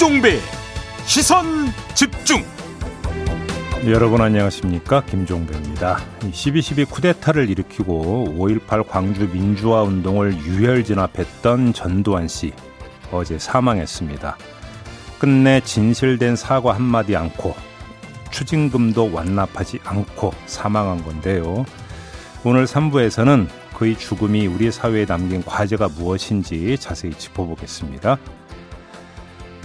김종배. 시선 집중. 여러분 안녕하십니까? 김종배입니다. 12.12 쿠데타를 일으키고 5.18 광주 민주화 운동을 유혈 진압했던 전두환 씨 어제 사망했습니다. 끝내 진실된 사과 한마디 않고 추징금도 완납하지 않고 사망한 건데요. 오늘 3부에서는 그의 죽음이 우리 사회에 남긴 과제가 무엇인지 자세히 짚어보겠습니다.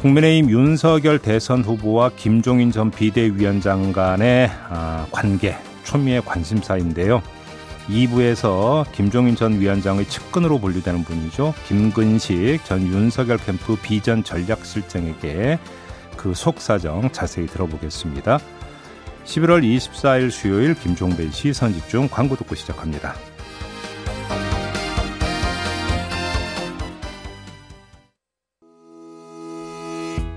국민의힘 윤석열 대선 후보와 김종인 전 비대위원장 간의 아, 관계, 초미의 관심사인데요. 2부에서 김종인 전 위원장의 측근으로 분류되는 분이죠. 김근식 전 윤석열 캠프 비전 전략실장에게 그 속사정 자세히 들어보겠습니다. 11월 24일 수요일 김종배 시선 집중 광고 듣고 시작합니다.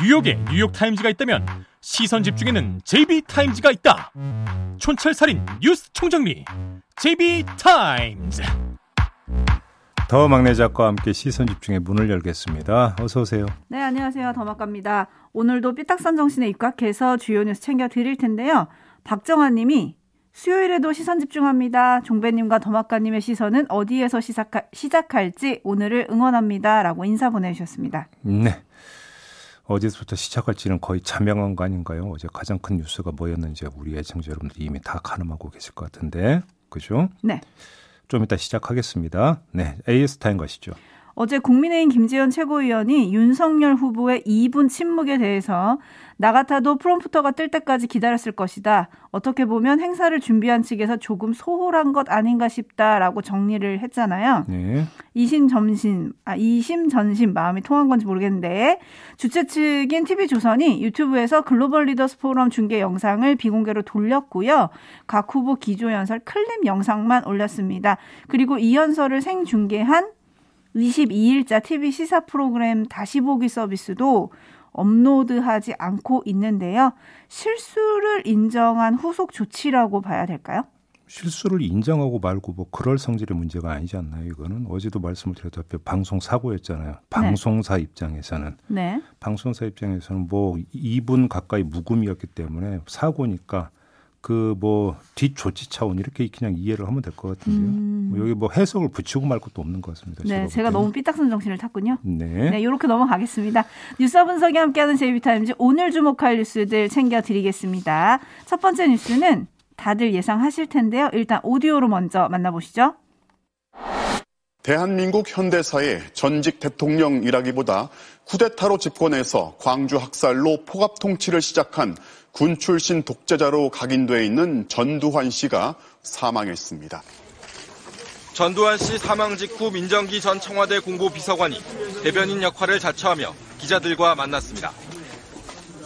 뉴욕에 뉴욕타임즈가 있다면 시선 집중에는 JB타임즈가 있다 촌철살인 뉴스 총정리 JB타임즈 더 막내 작가와 함께 시선 집중의 문을 열겠습니다. 어서 오세요. 네, 안녕하세요. 더 막갑니다. 오늘도 삐딱선 정신에 입각해서 주요 뉴스 챙겨 드릴 텐데요. 박정환 님이 수요일에도 시선 집중합니다. 종배님과 더막가님의 시선은 어디에서 시작하, 시작할지 오늘을 응원합니다. 라고 인사 보내주셨습니다. 네. 어디서부터 시작할지는 거의 자명한 거 아닌가요? 어제 가장 큰 뉴스가 뭐였는지 우리 애청자 여러분들이 이미 다 가늠하고 계실 것 같은데. 그죠? 네. 좀 이따 시작하겠습니다. 네. AS 타임 가시죠. 어제 국민의힘 김재현 최고위원이 윤석열 후보의 2분 침묵에 대해서 나 같아도 프롬프터가 뜰 때까지 기다렸을 것이다. 어떻게 보면 행사를 준비한 측에서 조금 소홀한 것 아닌가 싶다라고 정리를 했잖아요. 네. 이심 점심, 아, 이심 전심 마음이 통한 건지 모르겠는데 주최 측인 TV조선이 유튜브에서 글로벌 리더스 포럼 중계 영상을 비공개로 돌렸고요. 각 후보 기조연설 클립 영상만 올렸습니다. 그리고 이 연설을 생중계한 22일자 TV 시사 프로그램 다시 보기 서비스도 업로드하지 않고 있는데요. 실수를 인정한 후속 조치라고 봐야 될까요? 실수를 인정하고 말고 뭐 그럴 성질의 문제가 아니지 않나요? 이거는 어제도 말씀을 드렸다시피 방송 사고였잖아요. 방송사 네. 입장에서는 네. 방송사 입장에서는 뭐 2분 가까이 무금이었기 때문에 사고니까 그 뭐 뒷조치 차원 이렇게 그냥 이해를 하면 될 것 같은데요. 음. 뭐 여기 뭐 해석을 붙이고 말 것도 없는 것 같습니다. 네, 제가 너무 삐딱선 정신을 탔군요. 네. 네, 이렇게 넘어가겠습니다. 뉴스 분석이 함께하는 제이비타임즈 오늘 주목할 뉴스들 챙겨드리겠습니다. 첫 번째 뉴스는 다들 예상하실 텐데요. 일단 오디오로 먼저 만나보시죠. 대한민국 현대사의 전직 대통령이라기보다 쿠데타로 집권해서 광주 학살로 포갑 통치를 시작한 군 출신 독재자로 각인돼 있는 전두환 씨가 사망했습니다. 전두환 씨 사망 직후 민정기 전 청와대 공보비서관이 대변인 역할을 자처하며 기자들과 만났습니다.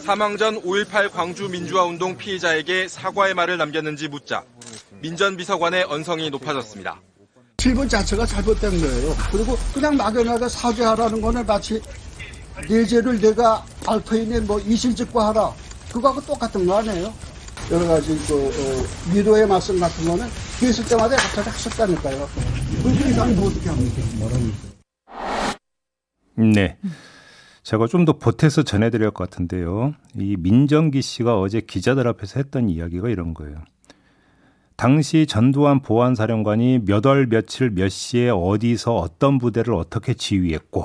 사망 전 5.18 광주 민주화운동 피해자에게 사과의 말을 남겼는지 묻자 민 전 비서관의 언성이 높아졌습니다. 질문 자체가 잘못된 거예요. 그리고 그냥 막연하게 사죄하라는 거는 마치 내 죄를 내가 알터인에 뭐 이실직고 하라. 그거하고 똑같은 거 아니에요? 여러 가지 그 어, 위로의 말씀 같은 거는 했을 때마다 갑자기 하셨다니까요. 그렇게 이상이 뭐 어떻게 합니까? 네. 제가 좀 더 보태서 전해드릴 것 같은데요. 이 민정기 씨가 어제 기자들 앞에서 했던 이야기가 이런 거예요. 당시 전두환 보안사령관이 몇 월 며칠 몇 시에 어디서 어떤 부대를 어떻게 지휘했고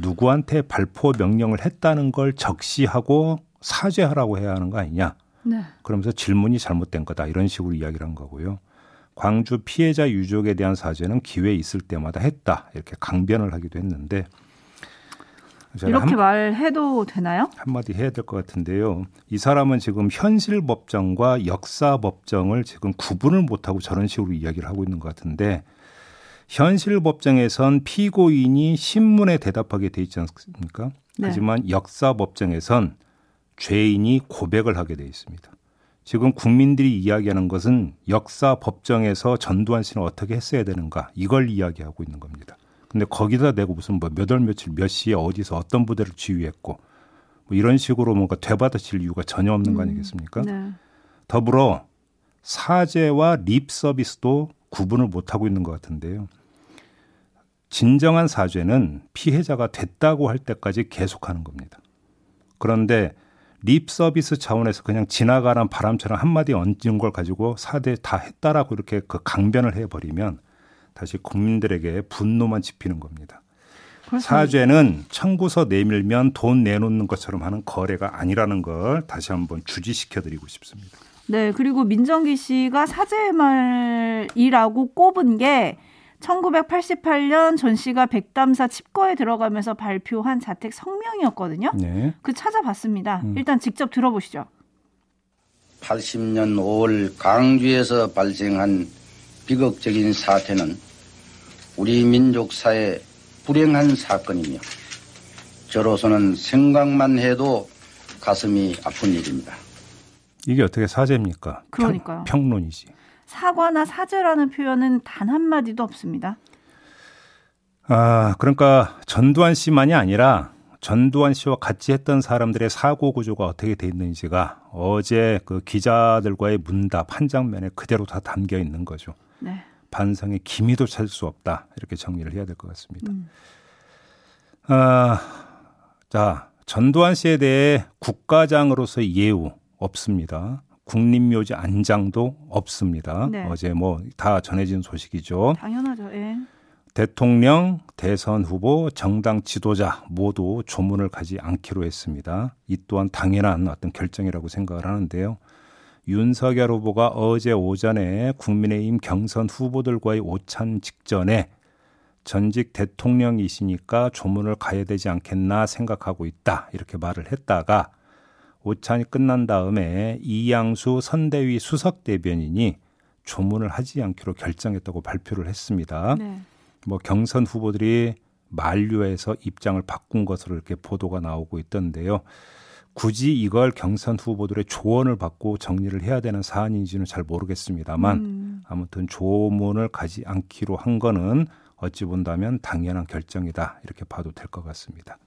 누구한테 발포 명령을 했다는 걸 적시하고 사죄하라고 해야 하는 거 아니냐. 네. 그러면서 질문이 잘못된 거다. 이런 식으로 이야기를 한 거고요. 광주 피해자 유족에 대한 사죄는 기회 있을 때마다 했다. 이렇게 강변을 하기도 했는데 이렇게 한, 말해도 되나요? 한마디 해야 될 것 같은데요. 이 사람은 지금 현실 법정과 역사 법정을 지금 구분을 못하고 저런 식으로 이야기를 하고 있는 것 같은데 현실 법정에선 피고인이 신문에 대답하게 돼 있지 않습니까? 네. 하지만 역사 법정에선 죄인이 고백을 하게 돼 있습니다. 지금 국민들이 이야기하는 것은 역사 법정에서 전두환 씨는 어떻게 했어야 되는가 이걸 이야기하고 있는 겁니다. 근데 거기다 내고 무슨 뭐 몇 월 며칠 몇 시에 어디서 어떤 부대를 지휘했고 뭐 이런 식으로 뭔가 되받아칠 이유가 전혀 없는 거 아니겠습니까? 네. 더불어 사죄와 립 서비스도 구분을 못 하고 있는 것 같은데요. 진정한 사죄는 피해자가 됐다고 할 때까지 계속하는 겁니다. 그런데 립 서비스 차원에서 그냥 지나가란 바람처럼 한마디 얹은 걸 가지고 사대 다 했다라고 이렇게 그 강변을 해버리면 다시 국민들에게 분노만 집히는 겁니다. 사죄는 청구서 내밀면 돈 내놓는 것처럼 하는 거래가 아니라는 걸 다시 한번 주지시켜 드리고 싶습니다. 네, 그리고 민정기 씨가 사죄의 말이라고 꼽은 게 1988년 전 씨가 백담사 칩거에 들어가면서 발표한 자택 성명이었거든요. 네. 그 찾아봤습니다. 음. 일단 직접 들어보시죠. 80년 5월 강주에서 발생한 비극적인 사태는 우리 민족사의 불행한 사건이며 저로서는 생각만 해도 가슴이 아픈 일입니다. 이게 어떻게 사죄입니까? 그러니까요. 평, 평론이지. 사과나 사죄라는 표현은 단 한마디도 없습니다. 아, 그러니까 전두환 씨만이 아니라 전두환 씨와 같이 했던 사람들의 사고 구조가 어떻게 돼 있는지가 어제 그 기자들과의 문답 한 장면에 그대로 다 담겨 있는 거죠. 네. 반성의 기미도 찾을 수 없다. 이렇게 정리를 해야 될 것 같습니다. 음. 아, 자, 전두환 씨에 대해 국가장으로서의 예우 없습니다. 국립묘지 안장도 없습니다. 네. 어제 뭐 다 전해진 소식이죠. 당연하죠. 예. 대통령, 대선 후보, 정당 지도자 모두 조문을 가지 않기로 했습니다. 이 또한 당연한 어떤 결정이라고 생각을 하는데요. 윤석열 후보가 어제 오전에 국민의힘 경선 후보들과의 오찬 직전에 전직 대통령이시니까 조문을 가야 되지 않겠나 생각하고 있다. 이렇게 말을 했다가 오찬이 끝난 다음에 이양수 선대위 수석 대변인이 조문을 하지 않기로 결정했다고 발표를 했습니다. 네. 뭐 경선 후보들이 만류해서 입장을 바꾼 것으로 이렇게 보도가 나오고 있던데요. 굳이 이걸 경선 후보들의 조언을 받고 정리를 해야 되는 사안인지는 잘 모르겠습니다만 음. 아무튼 조문을 가지 않기로 한 거는 어찌 본다면 당연한 결정이다 이렇게 봐도 될 것 같습니다.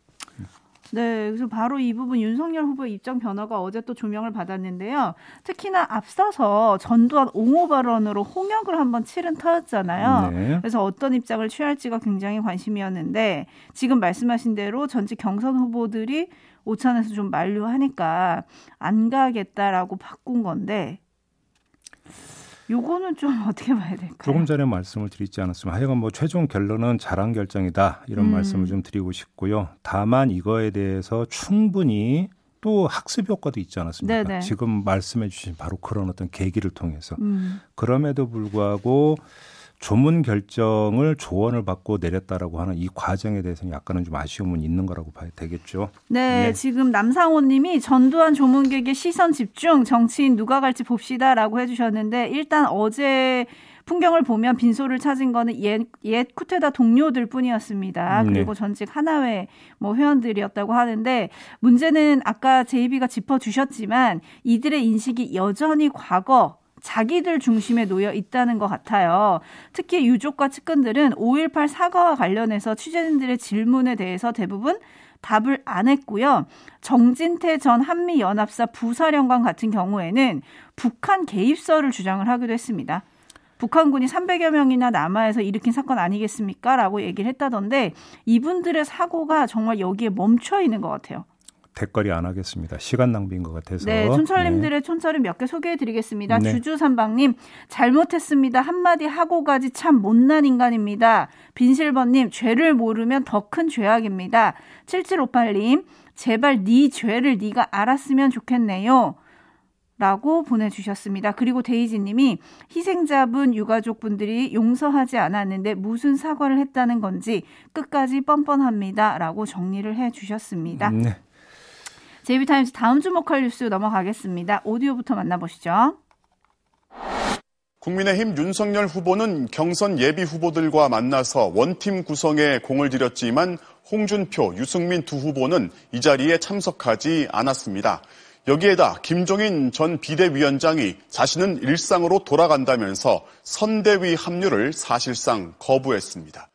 네, 그래서 바로 이 부분 윤석열 후보의 입장 변화가 어제 또 조명을 받았는데요. 특히나 앞서서 전두환 옹호 발언으로 홍역을 한번 치른 터였잖아요. 네. 그래서 어떤 입장을 취할지가 굉장히 관심이었는데 지금 말씀하신 대로 전직 경선 후보들이 오찬에서 좀 만류하니까 안 가겠다라고 바꾼 건데 요거는 좀 어떻게 봐야 될까요? 조금 전에 말씀을 드리지 않았으면 하여간 뭐 최종 결론은 잘한 결정이다 이런 음. 말씀을 좀 드리고 싶고요. 다만 이거에 대해서 충분히 또 학습 효과도 있지 않았습니까? 네네. 지금 말씀해 주신 바로 그런 어떤 계기를 통해서 음. 그럼에도 불구하고 조문 결정을 조언을 받고 내렸다라고 하는 이 과정에 대해서는 약간은 좀 아쉬움은 있는 거라고 봐야 되겠죠. 네, 네. 지금 남상호 님이 전두환 조문객의 시선 집중 정치인 누가 갈지 봅시다라고 해주셨는데 일단 어제 풍경을 보면 빈소를 찾은 거는 옛, 옛 쿠테다 동료들 뿐이었습니다. 네. 그리고 전직 하나회 뭐 회원들이었다고 하는데 문제는 아까 제이비가 짚어주셨지만 이들의 인식이 여전히 과거 자기들 중심에 놓여 있다는 것 같아요. 특히 유족과 측근들은 5.18 사과와 관련해서 취재진들의 질문에 대해서 대부분 답을 안 했고요. 정진태 전 한미연합사 부사령관 같은 경우에는 북한 개입설을 주장을 하기도 했습니다. 북한군이 300여 명이나 남아에서 일으킨 사건 아니겠습니까? 라고 얘기를 했다던데 이분들의 사고가 정말 여기에 멈춰 있는 것 같아요. 대거리 안 하겠습니다. 시간 낭비인 것 같아서. 네, 촌철님들의 네. 촌철을 몇개 소개해드리겠습니다. 네. 주주삼방님 잘못했습니다. 한마디 하고 가지 참 못난 인간입니다. 빈실버님 죄를 모르면 더 큰 죄악입니다. 7758님 제발 네 죄를 네가 알았으면 좋겠네요. 라고 보내주셨습니다. 그리고 데이지님이 희생자분 유가족분들이 용서하지 않았는데 무슨 사과를 했다는 건지 끝까지 뻔뻔합니다. 라고 정리를 해 주셨습니다. 네. 제이비타임즈 다음 주목할 뉴스 넘어가겠습니다. 오디오부터 만나보시죠. 국민의힘 윤석열 후보는 경선 예비 후보들과 만나서 원팀 구성에 공을 들였지만 홍준표, 유승민 두 후보는 이 자리에 참석하지 않았습니다. 여기에다 김종인 전 비대위원장이 자신은 일상으로 돌아간다면서 선대위 합류를 사실상 거부했습니다.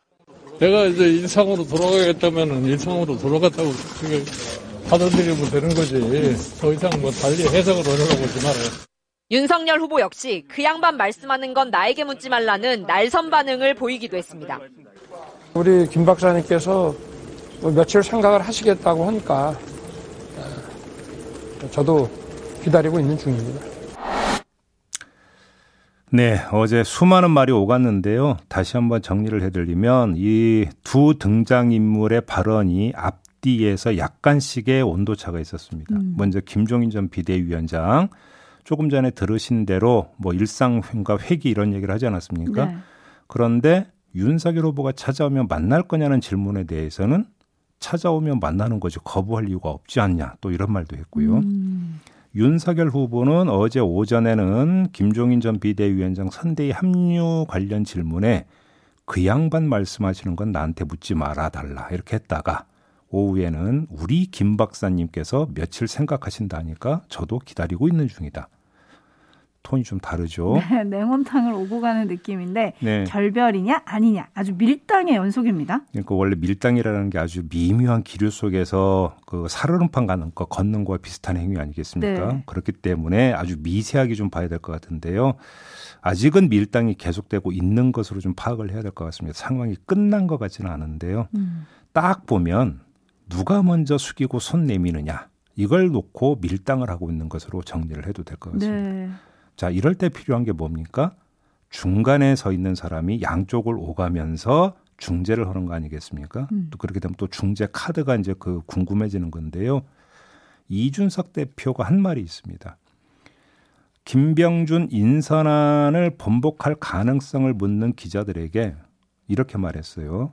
내가 이제 일상으로 돌아가겠다면 일상으로 돌아갔다고 받아들이면 되는 거지. 더 이상 뭐 달리 해석을 하려고 하지 말아요. 윤석열 후보 역시 그 양반 말씀하는 건 나에게 묻지 말라는 날선 반응을 보이기도 했습니다. 우리 김 박사님께서 뭐 며칠 생각을 하시겠다고 하니까 저도 기다리고 있는 중입니다. 네, 어제 수많은 말이 오갔는데요. 다시 한번 정리를 해드리면 이 두 등장인물의 발언이 앞뒤에서 약간씩의 온도차가 있었습니다. 음. 먼저 김종인 전 비대위원장 조금 전에 들으신 대로 뭐 일상과 회기 이런 얘기를 하지 않았습니까? 네. 그런데 윤석열 후보가 찾아오면 만날 거냐는 질문에 대해서는 찾아오면 만나는 거지 거부할 이유가 없지 않냐 또 이런 말도 했고요. 음. 윤석열 후보는 어제 오전에는 김종인 전 비대위원장 선대위 합류 관련 질문에 그 양반 말씀하시는 건 나한테 묻지 말아 달라 이렇게 했다가 오후에는 우리 김 박사님께서 며칠 생각하신다니까 저도 기다리고 있는 중이다. 톤이 좀 다르죠. 네, 냉온탕을 오고 가는 느낌인데 네. 결별이냐 아니냐 아주 밀당의 연속입니다. 그러니까 원래 밀당이라는 게 아주 미묘한 기류 속에서 그 살얼음판 가는 거 걷는 거와 비슷한 행위 아니겠습니까? 네. 그렇기 때문에 아주 미세하게 좀 봐야 될 것 같은데요. 아직은 밀당이 계속되고 있는 것으로 좀 파악을 해야 될 것 같습니다. 상황이 끝난 것 같지는 않은데요. 음. 딱 보면 누가 먼저 숙이고 손 내미느냐 이걸 놓고 밀당을 하고 있는 것으로 정리를 해도 될 것 같습니다. 네. 자, 이럴 때 필요한 게 뭡니까? 중간에 서 있는 사람이 양쪽을 오가면서 중재를 하는 거 아니겠습니까? 음. 또 그렇게 되면 또 중재 카드가 이제 그 궁금해지는 건데요. 이준석 대표가 한 말이 있습니다. 김병준 인선안을 번복할 가능성을 묻는 기자들에게 이렇게 말했어요.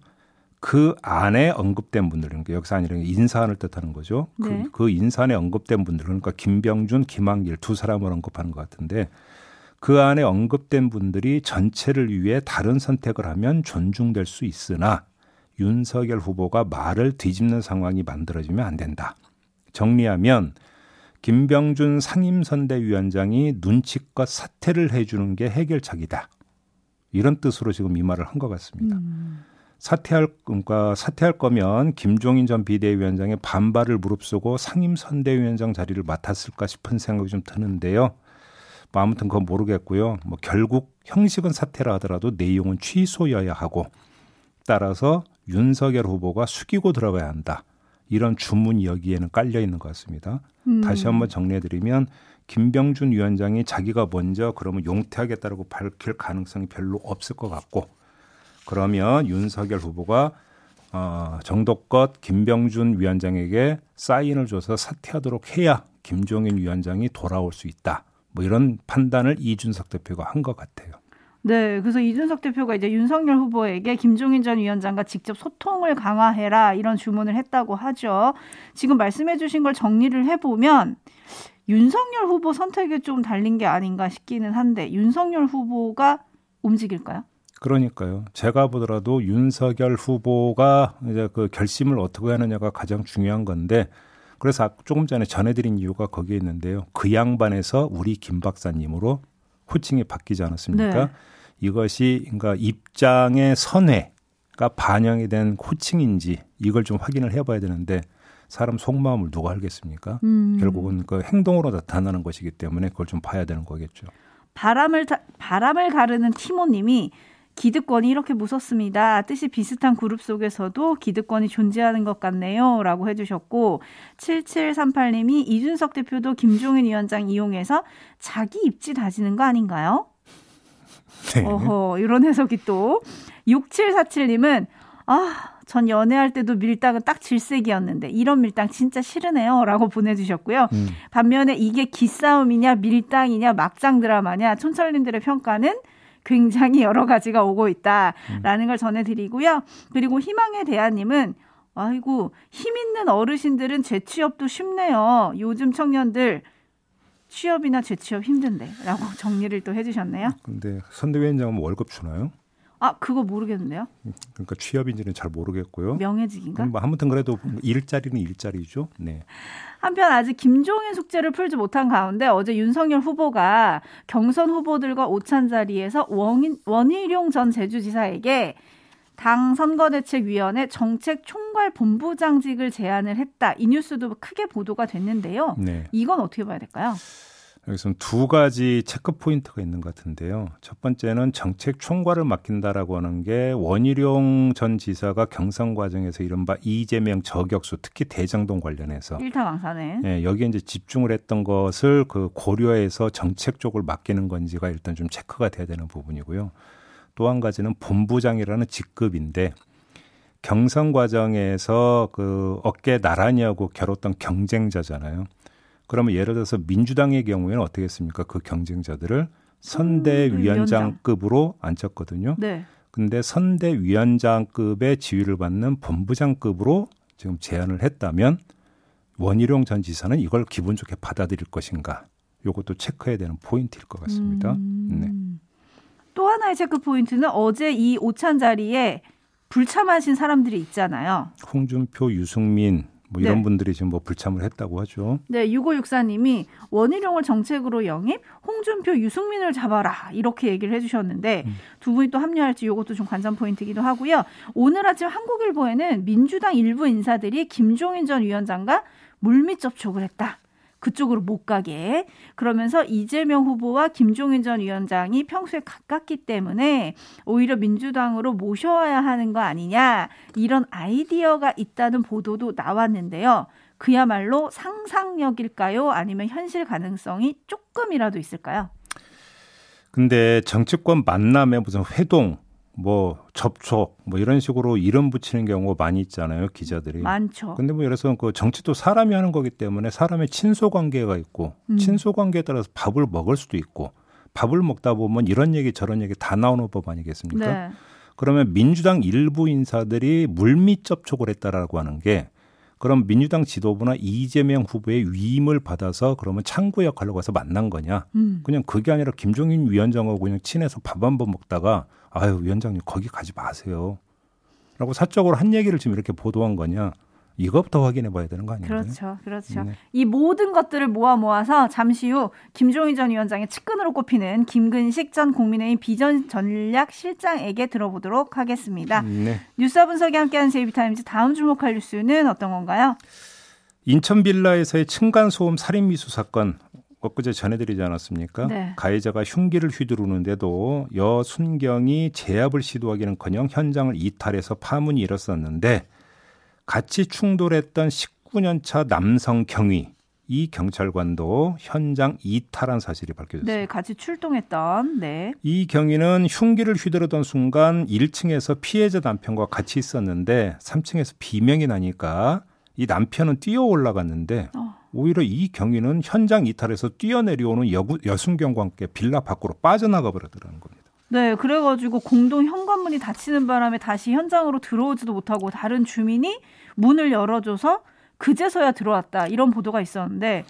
그 안에 언급된 분들, 그러니까 여기서 아니라 인사안을 뜻하는 거죠. 그, 네. 그, 그 인사안에 언급된 분들, 그러니까 김병준, 김한길 두 사람을 언급하는 것 같은데 그 안에 언급된 분들이 전체를 위해 다른 선택을 하면 존중될 수 있으나 윤석열 후보가 말을 뒤집는 상황이 만들어지면 안 된다. 정리하면 김병준 상임선대위원장이 눈치껏 사퇴를 해주는 게 해결책이다. 이런 뜻으로 지금 이 말을 한 것 같습니다. 음. 사퇴할 그러니까 사퇴할 거면 김종인 전 비대위원장의 반발을 무릅쓰고 상임 선대위원장 자리를 맡았을까 싶은 생각이 좀 드는데요. 뭐 아무튼 그건 모르겠고요. 뭐 결국 형식은 사퇴라 하더라도 내용은 취소여야 하고 따라서 윤석열 후보가 숙이고 들어가야 한다. 이런 주문이 여기에는 깔려 있는 것 같습니다. 음. 다시 한번 정리해드리면 김병준 위원장이 자기가 먼저 그러면 용퇴하겠다라고 밝힐 가능성이 별로 없을 것 같고 그러면 윤석열 후보가 어, 정도껏 김병준 위원장에게 사인을 줘서 사퇴하도록 해야 김종인 위원장이 돌아올 수 있다. 뭐 이런 판단을 이준석 대표가 한 것 같아요. 네, 그래서 이준석 대표가 이제 윤석열 후보에게 김종인 전 위원장과 직접 소통을 강화해라 이런 주문을 했다고 하죠. 지금 말씀해주신 걸 정리를 해보면 윤석열 후보 선택에 좀 달린 게 아닌가 싶기는 한데 윤석열 후보가 움직일까요? 그러니까요. 제가 보더라도 윤석열 후보가 이제 그 결심을 어떻게 하느냐가 가장 중요한 건데 그래서 조금 전에 전해드린 이유가 거기에 있는데요. 그 양반에서 우리 김 박사님으로 호칭이 바뀌지 않았습니까? 네. 이것이 그러니까 입장의 선회가 반영이 된 호칭인지 이걸 좀 확인을 해봐야 되는데 사람 속마음을 누가 알겠습니까? 음. 결국은 그 행동으로 나타나는 것이기 때문에 그걸 좀 봐야 되는 거겠죠. 바람을 타, 바람을 가르는 티모님이 기득권이 이렇게 무섭습니다. 뜻이 비슷한 그룹 속에서도 기득권이 존재하는 것 같네요. 라고 해주셨고, 7738님이 이준석 대표도 김종인 위원장 이용해서 자기 입지 다지는 거 아닌가요? 네. 어허, 이런 해석이 또. 6747님은, 아, 전 연애할 때도 밀당은 딱 질색이었는데 이런 밀당 진짜 싫으네요라고 보내주셨고요. 음. 반면에 이게 기싸움이냐 밀당이냐 막장 드라마냐 촌철님들의 평가는 굉장히 여러 가지가 오고 있다라는 음. 걸 전해드리고요. 그리고 희망의 대안님은 아이고 힘 있는 어르신들은 재취업도 쉽네요. 요즘 청년들 취업이나 재취업 힘든데라고 정리를 또 해주셨네요. 근데 선대위원장은 월급 주나요? 아, 그거 모르겠는데요. 그러니까 취업인지는 잘 모르겠고요. 명예직인가? 뭐 아무튼 그래도 일자리는 일자리죠. 네. 한편 아직 김종인 숙제를 풀지 못한 가운데 어제 윤석열 후보가 경선 후보들과 오찬 자리에서 원인, 원희룡 전 제주지사에게 당 선거대책위원회 정책 총괄 본부장직을 제안을 했다. 이 뉴스도 크게 보도가 됐는데요. 네. 이건 어떻게 봐야 될까요? 여기서 두 가지 체크 포인트가 있는 것 같은데요. 첫 번째는 정책 총괄을 맡긴다라고 하는 게 원희룡 전 지사가 경선 과정에서 이른바 이재명 저격수 특히 대장동 관련해서 일타강사네. 예, 여기에 이제 집중을 했던 것을 그 고려해서 정책 쪽을 맡기는 건지가 일단 좀 체크가 돼야 되는 부분이고요. 또 한 가지는 본부장이라는 직급인데 경선 과정에서 그 어깨 나란히 하고 겨뤘던 경쟁자잖아요. 그러면 예를 들어서 민주당의 경우에는 어떻게 했습니까? 그 경쟁자들을 선대위원장급으로 앉혔거든요. 네. 근데 선대위원장급의 지위를 받는 본부장급으로 지금 제안을 했다면 원희룡 전 지사는 이걸 기분 좋게 받아들일 것인가? 요것도 체크해야 되는 포인트일 것 같습니다. 음. 네. 또 하나의 체크 포인트는 어제 이 오찬 자리에 불참하신 사람들이 있잖아요. 홍준표, 유승민 뭐 이런 네. 분들이 지금 뭐 불참을 했다고 하죠. 네, 6564님이 원희룡을 정책으로 영입, 홍준표, 유승민을 잡아라 이렇게 얘기를 해주셨는데 음. 두 분이 또 합류할지 이것도 좀 관전 포인트이기도 하고요. 오늘 아침 한국일보에는 민주당 일부 인사들이 김종인 전 위원장과 물밑 접촉을 했다. 그쪽으로 못 가게 그러면서 이재명 후보와 김종인 전 위원장이 평소에 가깝기 때문에 오히려 민주당으로 모셔와야 하는 거 아니냐 이런 아이디어가 있다는 보도도 나왔는데요. 그야말로 상상력일까요? 아니면 현실 가능성이 조금이라도 있을까요? 근데 정치권 만남에 무슨 회동, 뭐 접촉, 뭐 이런 식으로 이름 붙이는 경우가 많이 있잖아요, 기자들이. 많죠. 근데 뭐 예를 들어서 그 정치도 사람이 하는 거기 때문에 사람의 친소 관계가 있고 음. 친소 관계에 따라서 밥을 먹을 수도 있고 밥을 먹다 보면 이런 얘기 저런 얘기 다 나오는 법 아니겠습니까? 네. 그러면 민주당 일부 인사들이 물밑 접촉을 했다라고 하는 게 그럼 민주당 지도부나 이재명 후보의 위임을 받아서 그러면 창구 역할로 가서 만난 거냐? 음. 그냥 그게 아니라 김종인 위원장하고 그냥 친해서 밥 한 번 먹다가 아유 위원장님 거기 가지 마세요. 라고 사적으로 한 얘기를 지금 이렇게 보도한 거냐? 이것부터 확인해 봐야 되는 거 아닌가요? 그렇죠. 그렇죠. 네. 이 모든 것들을 모아 모아서 잠시 후 김종인 전 위원장의 측근으로 꼽히는 김근식 전 국민의힘 비전 전략 실장에게 들어보도록 하겠습니다. 네. 뉴스 분석이 함께하는 JB Times 다음 주목할 뉴스는 어떤 건가요? 인천 빌라에서의 층간 소음 살인 미수 사건 엊그제 전해드리지 않았습니까? 네. 가해자가 흉기를 휘두르는데도 여순경이 제압을 시도하기는커녕 현장을 이탈해서 파문이 일었었는데 같이 충돌했던 19년 차 남성 경위 이 경찰관도 현장 이탈한 사실이 밝혀졌습니다. 네, 같이 출동했던 네. 이 경위는 흉기를 휘두르던 순간 1층에서 피해자 남편과 같이 있었는데 3층에서 비명이 나니까 이 남편은 뛰어 올라갔는데 어. 오히려 이 경위는 현장 이탈해서 뛰어내려오는 여순경과 함께 빌라 밖으로 빠져나가 버렸더라는 겁니다. 네, 그래가지고 공동 현관문이 닫히는 바람에 다시 현장으로 들어오지도 못하고 다른 주민이 문을 열어줘서 그제서야 들어왔다 이런 보도가 있었는데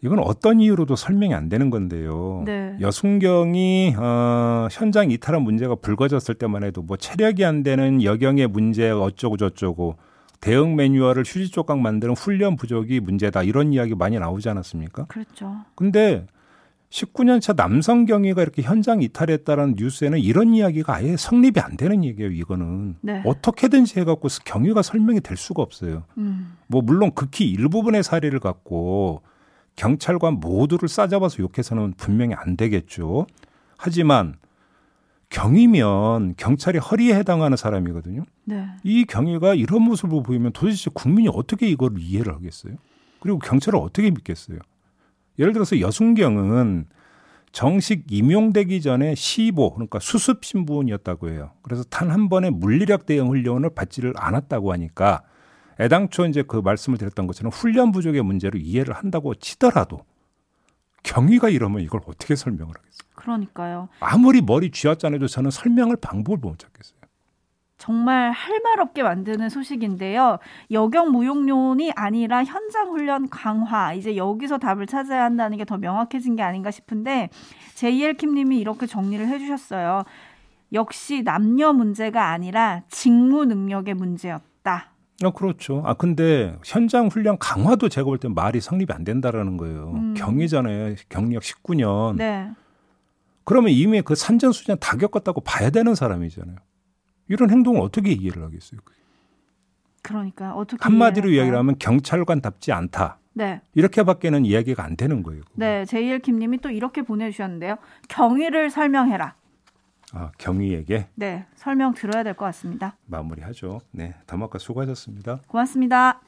이건 어떤 이유로도 설명이 안 되는 건데요. 네. 여순경이 어, 현장 이탈한 문제가 불거졌을 때만 해도 뭐 체력이 안 되는 여경의 문제 어쩌고 저쩌고 대응 매뉴얼을 휴지 조각 만드는 훈련 부족이 문제다 이런 이야기 많이 나오지 않았습니까? 그렇죠. 근데 19년 차 남성 경위가 이렇게 현장 이탈했다라는 뉴스에는 이런 이야기가 아예 성립이 안 되는 얘기예요, 이거는. 네. 어떻게든지 해갖고 경위가 설명이 될 수가 없어요. 음. 뭐, 물론 극히 일부분의 사례를 갖고 경찰관 모두를 싸잡아서 욕해서는 분명히 안 되겠죠. 하지만 경위면 경찰이 허리에 해당하는 사람이거든요. 네. 이 경위가 이런 모습을 보이면 도대체 국민이 어떻게 이걸 이해를 하겠어요? 그리고 경찰을 어떻게 믿겠어요? 예를 들어서 여순경은 정식 임용되기 전에 시보 그러니까 수습 신분이었다고 해요. 그래서 단 한 번의 물리력 대응 훈련을 받지를 않았다고 하니까 애당초 이제 그 말씀을 드렸던 것처럼 훈련 부족의 문제로 이해를 한다고 치더라도 경위가 이러면 이걸 어떻게 설명을 하겠어요? 그러니까요. 아무리 머리 쥐어짜내도 저는 설명을 방법을 못 찾겠어요. 정말 할 말 없게 만드는 소식인데요. 여경 무용론이 아니라 현장 훈련 강화. 이제 여기서 답을 찾아야 한다는 게 더 명확해진 게 아닌가 싶은데 JL 킴님이 이렇게 정리를 해주셨어요. 역시 남녀 문제가 아니라 직무 능력의 문제였다. 아, 그렇죠. 아, 근데 현장 훈련 강화도 제가 볼 때 말이 성립이 안 된다라는 거예요. 음. 경이잖아요. 경력 19년. 네. 그러면 이미 그 산전수전 다 겪었다고 봐야 되는 사람이잖아요. 이런 행동을 어떻게 이해를 하겠어요? 그러니까 어떻게 한마디로? 이야기를 하면 경찰관답지 않다. 네. 이렇게밖에는 이야기가 안 되는 거예요. 네, 제이엘 김님이 또 이렇게 보내주셨는데요. 경위를 설명해라. 아, 경위에게 네, 설명 들어야 될 것 같습니다. 마무리하죠. 네, 담화가 수고하셨습니다. 고맙습니다.